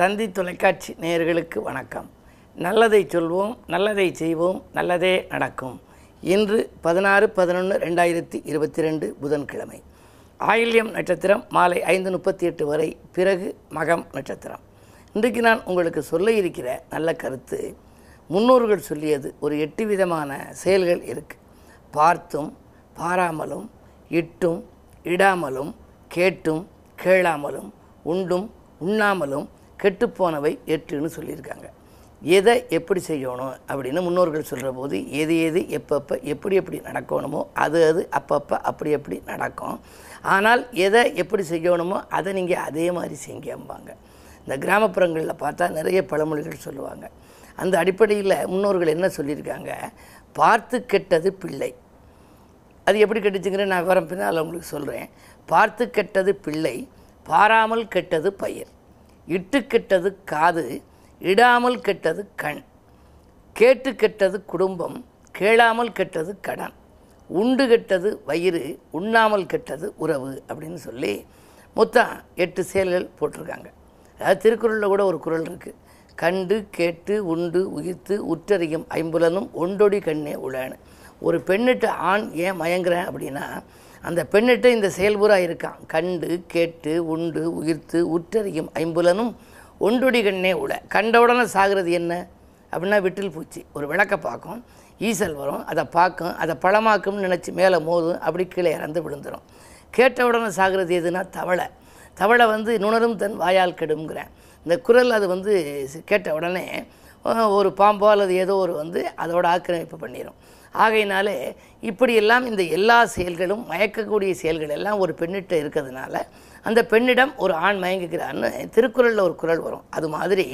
தந்தி தொலைக்காட்சி நேயர்களுக்கு வணக்கம். நல்லதை சொல்வோம் நல்லதை செய்வோம் நல்லதே நடக்கும். இன்று பதினாறு பதினொன்று ரெண்டாயிரத்தி இருபத்தி ரெண்டு புதன்கிழமை. ஆயில்யம் நட்சத்திரம் மாலை ஐந்து முப்பத்தி எட்டு வரை பிறகு மகம் நட்சத்திரம். இன்றைக்கு நான் உங்களுக்கு சொல்ல இருக்கிற நல்ல கருத்து முன்னோர்கள் சொல்லியது ஒரு எட்டு விதமான செயல்கள் இருக்குது பார்த்தும் பாராமலும் இட்டும் இடாமலும் கேட்டும் கேளாமலும் உண்டும் உண்ணாமலும் கெட்டுப்போனவை எட்டுன்னு சொல்லியிருக்காங்க. எதை எப்படி செய்யணும் அப்படின்னு முன்னோர்கள் சொல்கிற போது எது எது எப்பப்போ எப்படி எப்படி நடக்கணுமோ அது அது அப்பப்போ அப்படி எப்படி நடக்கும். ஆனால் எதை எப்படி செய்யணுமோ அதை நீங்கள் அதே மாதிரி செய்யும்பாங்க இந்த கிராமப்புறங்களில் பார்த்தா நிறைய பழமொழிகள் சொல்லுவாங்க. அந்த அடிப்படையில் முன்னோர்கள் என்ன சொல்லியிருக்காங்க? பார்த்து கெட்டது பிள்ளை. அது எப்படி கெட்டுச்சுங்கிற நான் விவரம் பின்னால் உங்களுக்கு சொல்கிறேன் பார்த்து கெட்டது பிள்ளை பாராமல் கெட்டது பயிர். இட்டு கெட்டது காது இடாமல் கெட்டது கண். கேட்டு கெட்டது குடும்பம் கேளாமல் கெட்டது கடன். உண்டு கெட்டது வயிறு உண்ணாமல் கெட்டது உறவு அப்படின்னு சொல்லி மொத்தம் எட்டு செயல்கள் போட்டிருக்காங்க. அதாவது திருக்குறளில் கூட ஒரு குறள் இருக்குது கண்டு கேட்டு உண்டு உயிர்த்து உற்றறியும் ஐம்புலனும் ஒண்டொடி கண்ணே உழான்னு ஒரு பெண்ணிட்ட ஆண் ஏன் மயங்குறேன் அப்படின்னா அந்த பெண்ணிட்ட இந்த செயல்புறா இருக்கான். கண்டு கேட்டு உண்டு உயிர்த்து உற்றறியும் ஐம்புலனும் ஒன்றுடி கண்ணே உள. கண்டவுடனே சாகிறது என்ன? அப்படின்னா விட்டில் பூச்சி. ஒரு விளக்க பார்க்கும். ஈசல் வரும். அதை பார்க்கும். அதை பழமாக்கும்னு நினச்சி மேலே மோதும். அப்படி கீழே இறந்து விழுந்துடும் கேட்ட உடனே சாகிறது எதுனா தவளை. தவளை வந்து நுணரும் தன் வாயால் கெடுங்கிறேன் இந்த குரல் அது வந்து கேட்ட உடனே ஒரு பாம்போ அல்லது ஏதோ ஒரு வந்து அதோட ஆக்கிரமிப்பு பண்ணிடும் ஆகையினாலே இப்படியெல்லாம் இந்த எல்லா செயல்களும் மயக்கக்கூடிய செயல்கள் எல்லாம் ஒரு பெண்ணிட்ட இருக்கிறதுனால அந்த பெண்ணிடம் ஒரு ஆண் மயங்குகிறான்னு திருக்குறளில் ஒரு குரல் வரும். அது மாதிரி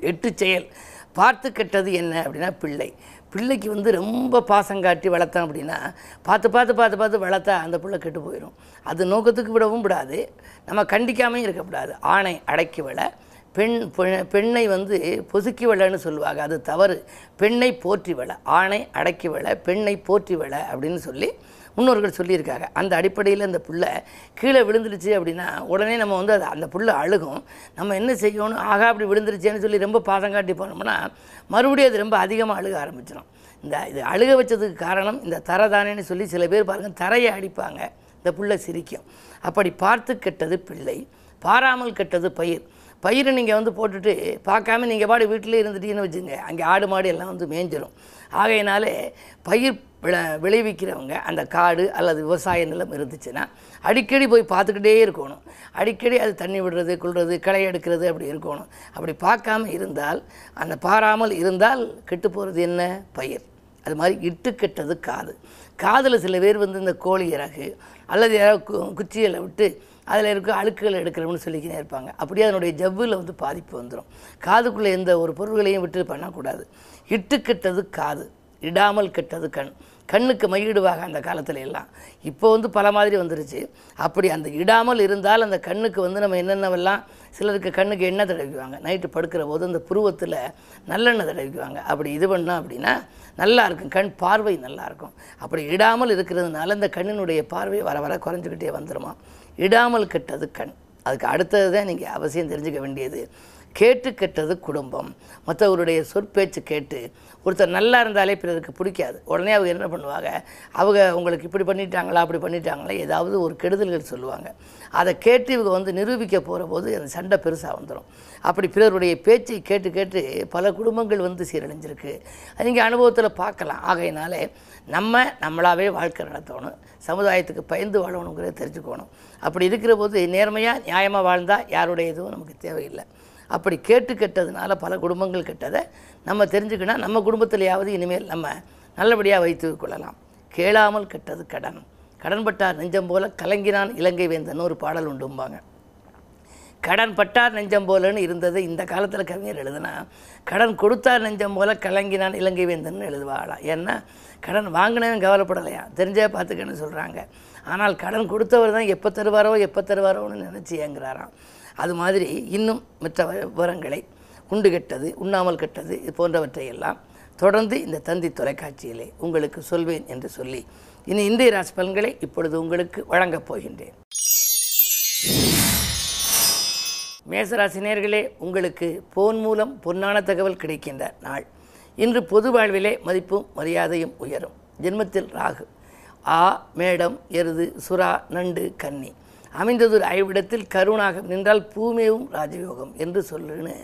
எட்டு செயல். பார்த்து கெட்டது என்ன அப்படின்னா பிள்ளை. பிள்ளைக்கு வந்து ரொம்ப பாசம் காட்டி வளர்த்தோம் அப்படின்னா பார்த்து பார்த்து பார்த்து பார்த்து வளர்த்தா அந்த பிள்ளை கெட்டு போயிடும் அது நோக்கத்துக்கு விடவும் விடாது. நம்ம கண்டிக்காமையும் இருக்கக்கூடாது ஆணை அடக்கி விட பெண் பெண்ணை வந்து பொசுக்கி விழன்னு சொல்லுவாங்க. அது தவறு. பெண்ணை போற்றி விழ ஆணை அடக்கி விழ பெண்ணை போற்றி விழ அப்படின்னு சொல்லி முன்னோர்கள் சொல்லியிருக்காங்க. அந்த அடிப்படையில் அந்த புள்ளை கீழே விழுந்துருச்சு அப்படின்னா உடனே நம்ம வந்து அது அந்த புள்ளை அழுகும். நம்ம என்ன செய்யணும்? ஆகா அப்படி விழுந்துருச்சேன்னு சொல்லி ரொம்ப பாதம் காட்டி போனோம்னா மறுபடியும் அது ரொம்ப அதிகமாக அழுக ஆரம்பிச்சிடும் இந்த இது அழுக வச்சதுக்கு காரணம் இந்த தரை தானேன்னு சொல்லி சில பேர் பாருங்கள் தரையை அடிப்பாங்க. இந்த புள்ளை சிரிக்கும். அப்படி பார்த்து கெட்டது பிள்ளை பாராமல் கெட்டது பயிர். பயிரை நீங்கள் வந்து போட்டுட்டு பார்க்காம நீங்கள் பாடு வீட்டிலே இருந்துட்டீங்கன்னு வச்சுங்க அங்கே ஆடு மாடு எல்லாம் வந்து மேஞ்சிடும் ஆகையினாலே பயிர் விளை விளைவிக்கிறவங்க அந்த காடு அல்லது விவசாய நிலம் இருந்துச்சுன்னா அடிக்கடி போய் பார்த்துக்கிட்டே இருக்கணும். அடிக்கடி அது தண்ணி விடுறது கொள்வது களை எடுக்கிறது அப்படி இருக்கணும். அப்படி பார்க்காம இருந்தால் அந்த பாராமல் இருந்தால் கெட்டு போகிறது என்ன? பயிர். அது மாதிரி இட்டு கெட்டது காது. காதில் சில பேர் வந்து இந்த கோழி இறகு அல்லது யாராவது கு- விட்டு அதில் இருக்க அழுக்குகளை எடுக்கிறோம்னு சொல்லிக்கினே இருப்பாங்க. அப்படியே அதனுடைய ஜவ்வில் வந்து பாதிப்பு வந்துடும் காதுக்குள்ளே எந்த ஒரு பொருள்களையும் விட்டு பண்ணக்கூடாது. இட்டு கெட்டது காது இடாமல் கெட்டது கண். கண்ணுக்கு மையிடுவாங்க அந்த காலத்தில் எல்லாம். இப்போ வந்து பல மாதிரி வந்துருச்சு. அப்படி அந்த இடாமல் இருந்தால் அந்த கண்ணுக்கு வந்து நம்ம என்னென்னவெல்லாம் சிலருக்கு கண்ணுக்கு எண்ணெய் தடவிக்குவாங்க. நைட்டு படுக்கிற போது அந்த புருவத்தில் நல்லெண்ணெய் தடவிக்குவாங்க. அப்படி இது பண்ணோம் அப்படின்னா நல்லா இருக்கும். கண் பார்வை நல்லாயிருக்கும் அப்படி இடாமல் இருக்கிறதுனால இந்த கண்ணினுடைய பார்வை வர வர குறைஞ்சிக்கிட்டே வந்துடுமா இடாமல் கெட்டது கண். அதுக்கு அடுத்தது தான் நீங்கள் அவசியம் தெரிஞ்சுக்க வேண்டியது. கேட்டு கெட்டது குடும்பம். மற்றவருடைய சொற்பேச்சு கேட்டு ஒருத்தர் நல்லா இருந்தாலே பிறருக்கு பிடிக்காது. உடனே அவங்க என்ன பண்ணுவாங்க? அவங்க உங்களுக்கு இப்படி பண்ணிட்டாங்களா அப்படி பண்ணிட்டாங்களா? ஏதாவது ஒரு கெடுதல்கள் சொல்லுவாங்க. அதை கேட்டு இவங்க வந்து நிரூபிக்க போகிற போது அந்த சண்டை பெருசாக வந்துடும் அப்படி பிறருடைய பேச்சை கேட்டு கேட்டு பல குடும்பங்கள் வந்து சீரழிஞ்சிருக்கு. நீங்கள் அனுபவத்தில் பார்க்கலாம். ஆகையினாலே நம்ம நம்மளாவே வாழ்க்கை நடத்தணும். சமுதாயத்துக்கு பயந்து வாழணுங்கிறத தெரிஞ்சுக்கணும். அப்படி இருக்கிற போது நேர்மையாக நியாயமாக வாழ்ந்தால் யாருடைய இதுவும் நமக்கு தேவையில்லை. அப்படி கேட்டு கெட்டதுனால பல குடும்பங்கள் கெட்டதை நம்ம தெரிஞ்சுக்கினா நம்ம குடும்பத்திலேயாவது இனிமேல் நம்ம நல்லபடியாக வைத்து கொள்ளலாம். கேளாமல் கெட்டது கடன். கடன்பட்டார் நெஞ்சம் போல கலங்கினான் இலங்கை வேந்தன் ஒரு பாடல் உண்டும்பாங்க. கடன் பட்டார் நெஞ்சம் போலன்னு இருந்தது இந்த காலத்தில் கவிஞர் எழுதுனா கடன் கொடுத்தார் நெஞ்சம் போல கலங்கினான் இலங்கை வேந்தன் எழுதுவாளாம் ஏன்னா கடன் வாங்கினவன் கவலைப்படலையா? தெரிஞ்சே பார்த்துக்கன்னு சொல்கிறாங்க ஆனால் கடன் கொடுத்தவர் தான் எப்போ தருவாரோ எப்போ தருவாரோன்னு நினச்சி ஏங்குறாராம். அது மாதிரி இன்னும் மற்ற விவரங்களை உண்டு கெட்டது உண்ணாமல் கெட்டது இது போன்றவற்றை எல்லாம் தொடர்ந்து இந்த தந்தி தொலைக்காட்சியிலே உங்களுக்கு சொல்வேன் என்று சொல்லி இனி இந்திய ராசி பலன்களை இப்பொழுது உங்களுக்கு வழங்கப் போகின்றேன். மேசராசி நேர்களே உங்களுக்கு போன் மூலம் பொன்னான தகவல் கிடைக்கின்ற நாள். இன்று பொது வாழ்விலே மதிப்பும் மரியாதையும் உயரும். ஜென்மத்தில் ராகு. ஆ மேடம் எருது சுறா நண்டு கன்னி. அமைந்ததொரு ஐவிடத்தில் கருணாக நின்றால் பூமேவும் ராஜயோகம் என்று சொல்லுன்னு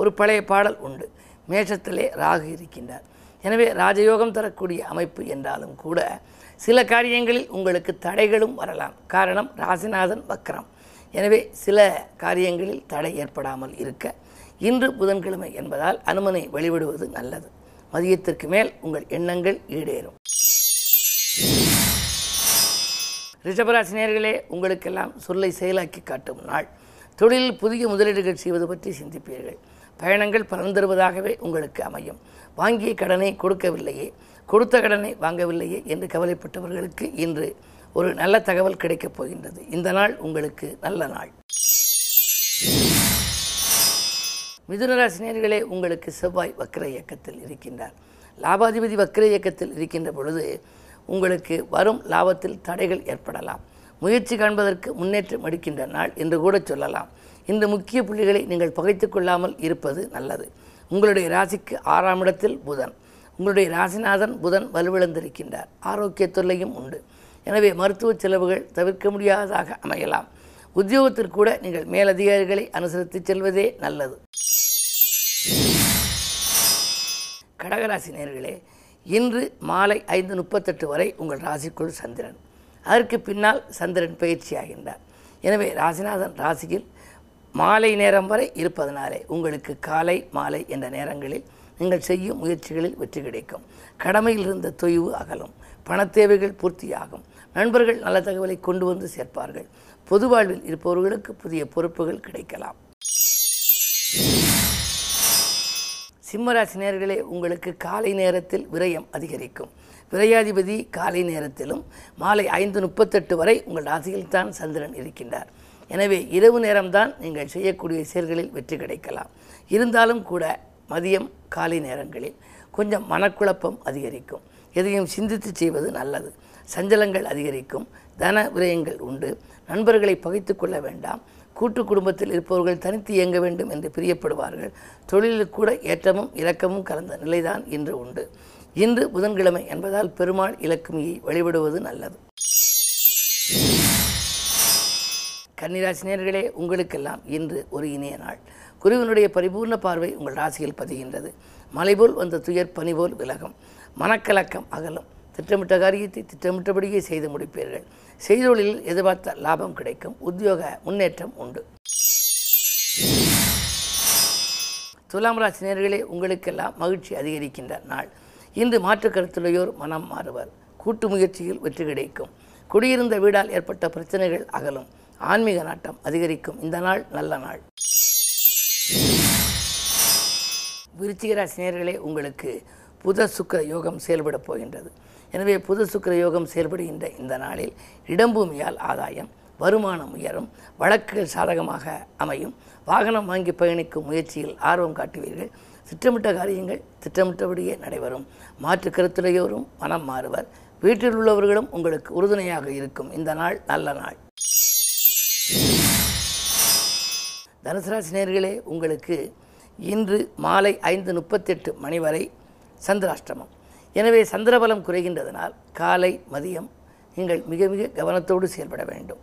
ஒரு பழைய பாடல் உண்டு. மேஷத்திலே ராகு இருக்கின்றார். எனவே ராஜயோகம் தரக்கூடிய அமைப்பு என்றாலும் கூட சில காரியங்களில் உங்களுக்கு தடைகளும் வரலாம். காரணம் ராசிநாதன் வக்ரம். எனவே சில காரியங்களில் தடை ஏற்படாமல் இருக்க இன்று புதன்கிழமை என்பதால் அனுமனை வழிபடுவது நல்லது. மதியத்திற்கு மேல் உங்கள் எண்ணங்கள் ஈடேறும். ரிஷபராசினியர்களே உங்களுக்கெல்லாம் சொல்லை செயலாக்கி காட்டும் நாள். தொழிலில் புதிய முதலீடுகள் செய்வது பற்றி சிந்திப்பீர்கள். பயணங்கள் பலன் தருவதாகவே உங்களுக்கு அமையும். வாங்கிய கடனை கொடுக்கவில்லையே கொடுத்த கடனை வாங்கவில்லையே என்று கவலைப்பட்டவர்களுக்கு இன்று ஒரு நல்ல தகவல் கிடைக்கப் போகின்றது. இந்த நாள் உங்களுக்கு நல்ல நாள். மிதுனராசினியர்களே உங்களுக்கு செவ்வாய் வக்கர இயக்கத்தில் இருக்கின்றார். லாபாதிபதி வக்கர இயக்கத்தில் இருக்கின்ற பொழுது உங்களுக்கு வரும் லாபத்தில் தடைகள் ஏற்படலாம். முயற்சி காண்பதற்கு முன்னேற்றம் அடிக்கின்ற நாள் என்று கூட சொல்லலாம். இந்த முக்கிய புள்ளிகளை நீங்கள் பகைத்து கொள்ளாமல் இருப்பது நல்லது. உங்களுடைய ராசிக்கு ஆறாம் இடத்தில் புதன். உங்களுடைய ராசிநாதன் புதன் வலுவிழந்திருக்கின்றார். ஆரோக்கிய தொல்லையும் உண்டு. எனவே மருத்துவ செலவுகள் தவிர்க்க முடியாததாக அமையலாம். உத்தியோகத்திற்கூட நீங்கள் மேலதிகாரிகளை அனுசரித்து செல்வதே நல்லது. கடகராசி நேர்களே இன்று மாலை ஐந்து முப்பத்தெட்டு வரை உங்கள் ராசிக்குள் சந்திரன். அதற்கு பின்னால் சந்திரன் பயிற்சியாகின்றார் எனவே ராசிநாதன் ராசியில் மாலை நேரம் வரை இருப்பதனாலே உங்களுக்கு காலை மாலை என்ற நேரங்களில் நீங்கள் செய்யும் முயற்சிகளில் வெற்றி கிடைக்கும். கடமையில் இருந்த தொய்வு அகலும். பணத்தேவைகள் பூர்த்தியாகும். நண்பர்கள் நல்ல தகவலை கொண்டு வந்து சேர்ப்பார்கள். பொது வாழ்வில் இருப்பவர்களுக்கு புதிய பொறுப்புகள் கிடைக்கலாம். சிம்மராசி நேர்களே உங்களுக்கு காலை நேரத்தில் விரயம் அதிகரிக்கும். விரையாதிபதி காலை நேரத்திலும் மாலை ஐந்து முப்பத்தெட்டு வரை உங்கள் ராசியில் தான் சந்திரன் இருக்கின்றார். எனவே இரவு நேரம்தான் நீங்கள் செய்யக்கூடிய செயல்களில் வெற்றி கிடைக்கலாம். இருந்தாலும் கூட மதியம் காலை நேரங்களில் கொஞ்சம் மனக்குழப்பம் அதிகரிக்கும். எதையும் சிந்தித்து செய்வது நல்லது. சஞ்சலங்கள் அதிகரிக்கும். தன விரயங்கள் உண்டு. நண்பர்களை பகைத்து கொள்ள வேண்டாம். கூட்டு குடும்பத்தில் இருப்பவர்கள் தனித்து இயங்க வேண்டும் என்று பிரியப்படுவார்கள். தொழிலில் கூட ஏற்றமும் இலக்கமும் கலந்த நிலைதான் இன்று உண்டு. இன்று புதன்கிழமை என்பதால் பெருமாள் இலக்குமியை வழிபடுவது நல்லது. கன்னிராசினியர்களே உங்களுக்கெல்லாம் இன்று ஒரு இனிய நாள். குருவினுடைய பரிபூர்ண பார்வை உங்கள் ராசியில் பதிகின்றது. மலைபோல் வந்த துயர் பனிபோல் விலகும். மனக்கலக்கம் அகலும். திட்டமிட்ட காரியத்தை திட்டமிட்டபடியே செய்து முடிப்பீர்கள். செய்தொழிலில் எதிர்பார்த்த லாபம் கிடைக்கும். உத்தியோக முன்னேற்றம் உண்டு. துலாம் ராசி நேர்களே உங்களுக்கெல்லாம் மகிழ்ச்சி அதிகரிக்கின்ற நாள். இன்று மாற்று கருத்துடையோர் மனம் மாறுவர். கூட்டு முயற்சியில் வெற்றி கிடைக்கும். குடியிருந்த வீடால் ஏற்பட்ட பிரச்சனைகள் அகலும். ஆன்மீக நாட்டம் அதிகரிக்கும். இந்த நாள் நல்ல நாள். விருச்சிகராசி நேர்களே உங்களுக்கு புத சுக்கிர யோகம் செயல்படப் போகின்றது. எனவே புத சுக்கர யோகம் செயல்படுகின்ற இந்த நாளில் இடம்பூமியால் ஆதாயம் வருமானம் உயரும் வழக்குகள் சாதகமாக அமையும். வாகனம் வாங்கி பயணிக்கும் முயற்சியில் ஆர்வம் காட்டுவீர்கள். திட்டமிட்ட காரியங்கள் திட்டமிட்டபடியே நடைபெறும். மாற்று கருத்துடையோரும் மனம் மாறுவர். வீட்டில் உள்ளவர்களும் உங்களுக்கு உறுதுணையாக இருக்கும். இந்த நாள் நல்ல நாள். தனுசு உங்களுக்கு இன்று மாலை ஐந்து முப்பத்தெட்டு மணி வரை சந்திராஷ்டமம். எனவே சந்திரபலம் குறைகின்றதனால் காலை மதியம் நீங்கள் மிக மிக கவனத்தோடு செயல்பட வேண்டும்.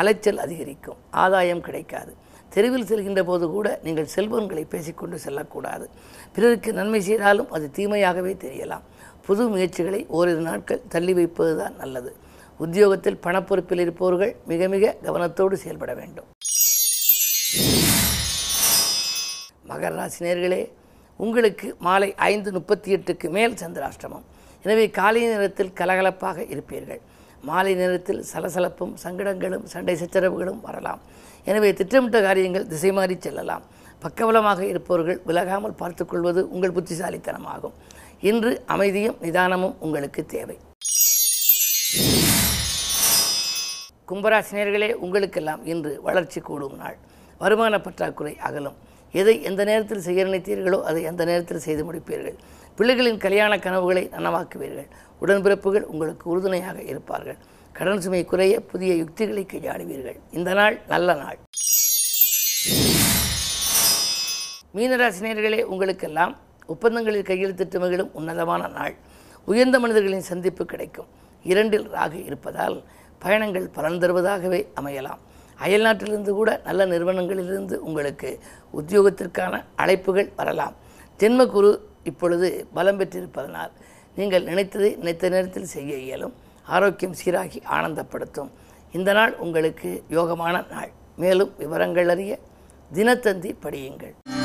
அலைச்சல் அதிகரிக்கும் ஆதாயம் கிடைக்காது. தெருவில் செல்கின்ற போது கூட நீங்கள் செல்போன்களை பேசிக்கொண்டு செல்லக்கூடாது. பிறருக்கு நன்மை செய்தாலும் அது தீமையாகவே தெரியலாம். புது முயற்சிகளை ஓரிரு நாட்கள் தள்ளி வைப்பதுதான் நல்லது. உத்தியோகத்தில் பணப்பொறுப்பில் இருப்பவர்கள் மிக மிக கவனத்தோடு செயல்பட வேண்டும். மகர ராசினியர்களே உங்களுக்கு மாலை ஐந்து முப்பத்தி எட்டுக்கு மேல் சந்திராஷ்டமம். எனவே காலை நேரத்தில் கலகலப்பாக இருப்பீர்கள். மாலை நேரத்தில் சலசலப்பும் சங்கடங்களும் சண்டை சச்சரவுகளும் வரலாம். எனவே திட்டமிட்ட காரியங்கள் திசை மாறி செல்லலாம். பக்கபலமாக இருப்பவர்கள் விலகாமல் பார்த்துக்கொள்வது உங்கள் புத்திசாலித்தனமாகும். இன்று அமைதியும் நிதானமும் உங்களுக்கு தேவை. கும்பராசினியர்களே உங்களுக்கெல்லாம் இன்று வளர்ச்சி கூடும் நாள். வருமான பற்றாக்குறை அகலும். எதை எந்த நேரத்தில் செய்ய நினைத்தீர்களோ அதை எந்த நேரத்தில் செய்து முடிப்பீர்கள். பிள்ளைகளின் கல்யாண கனவுகளை நனவாக்குவீர்கள். உடன்பிறப்புகள் உங்களுக்கு உறுதுணையாக இருப்பார்கள். கடன் சுமை குறைய புதிய யுக்திகளை கையாளுவீர்கள். இந்த நாள் நல்ல நாள். மீனராசினியர்களே உங்களுக்கெல்லாம் ஒப்பந்தங்களில் கையெழுத்திட்டு மகிழும் உன்னதமான நாள். உயர்ந்த மனிதர்களின் சந்திப்பு கிடைக்கும். இரண்டில் ராகு இருப்பதால் பயணங்கள் பலன் தருவதாகவே அமையலாம். அயல்நாட்டிலிருந்து கூட நல்ல நிறுவனங்களிலிருந்து உங்களுக்கு உத்தியோகத்திற்கான அழைப்புகள் வரலாம். ஜென்மகுரு இப்பொழுது பலம் பெற்றிருப்பதனால் நீங்கள் நினைத்ததை நினைத்த நேரத்தில் செய்ய இயலும். ஆரோக்கியம் சீராகி ஆனந்தப்படுத்தும். இந்த நாள் உங்களுக்கு யோகமான நாள். மேலும் விவரங்கள் அறிய தினத்தந்தி படியுங்கள்.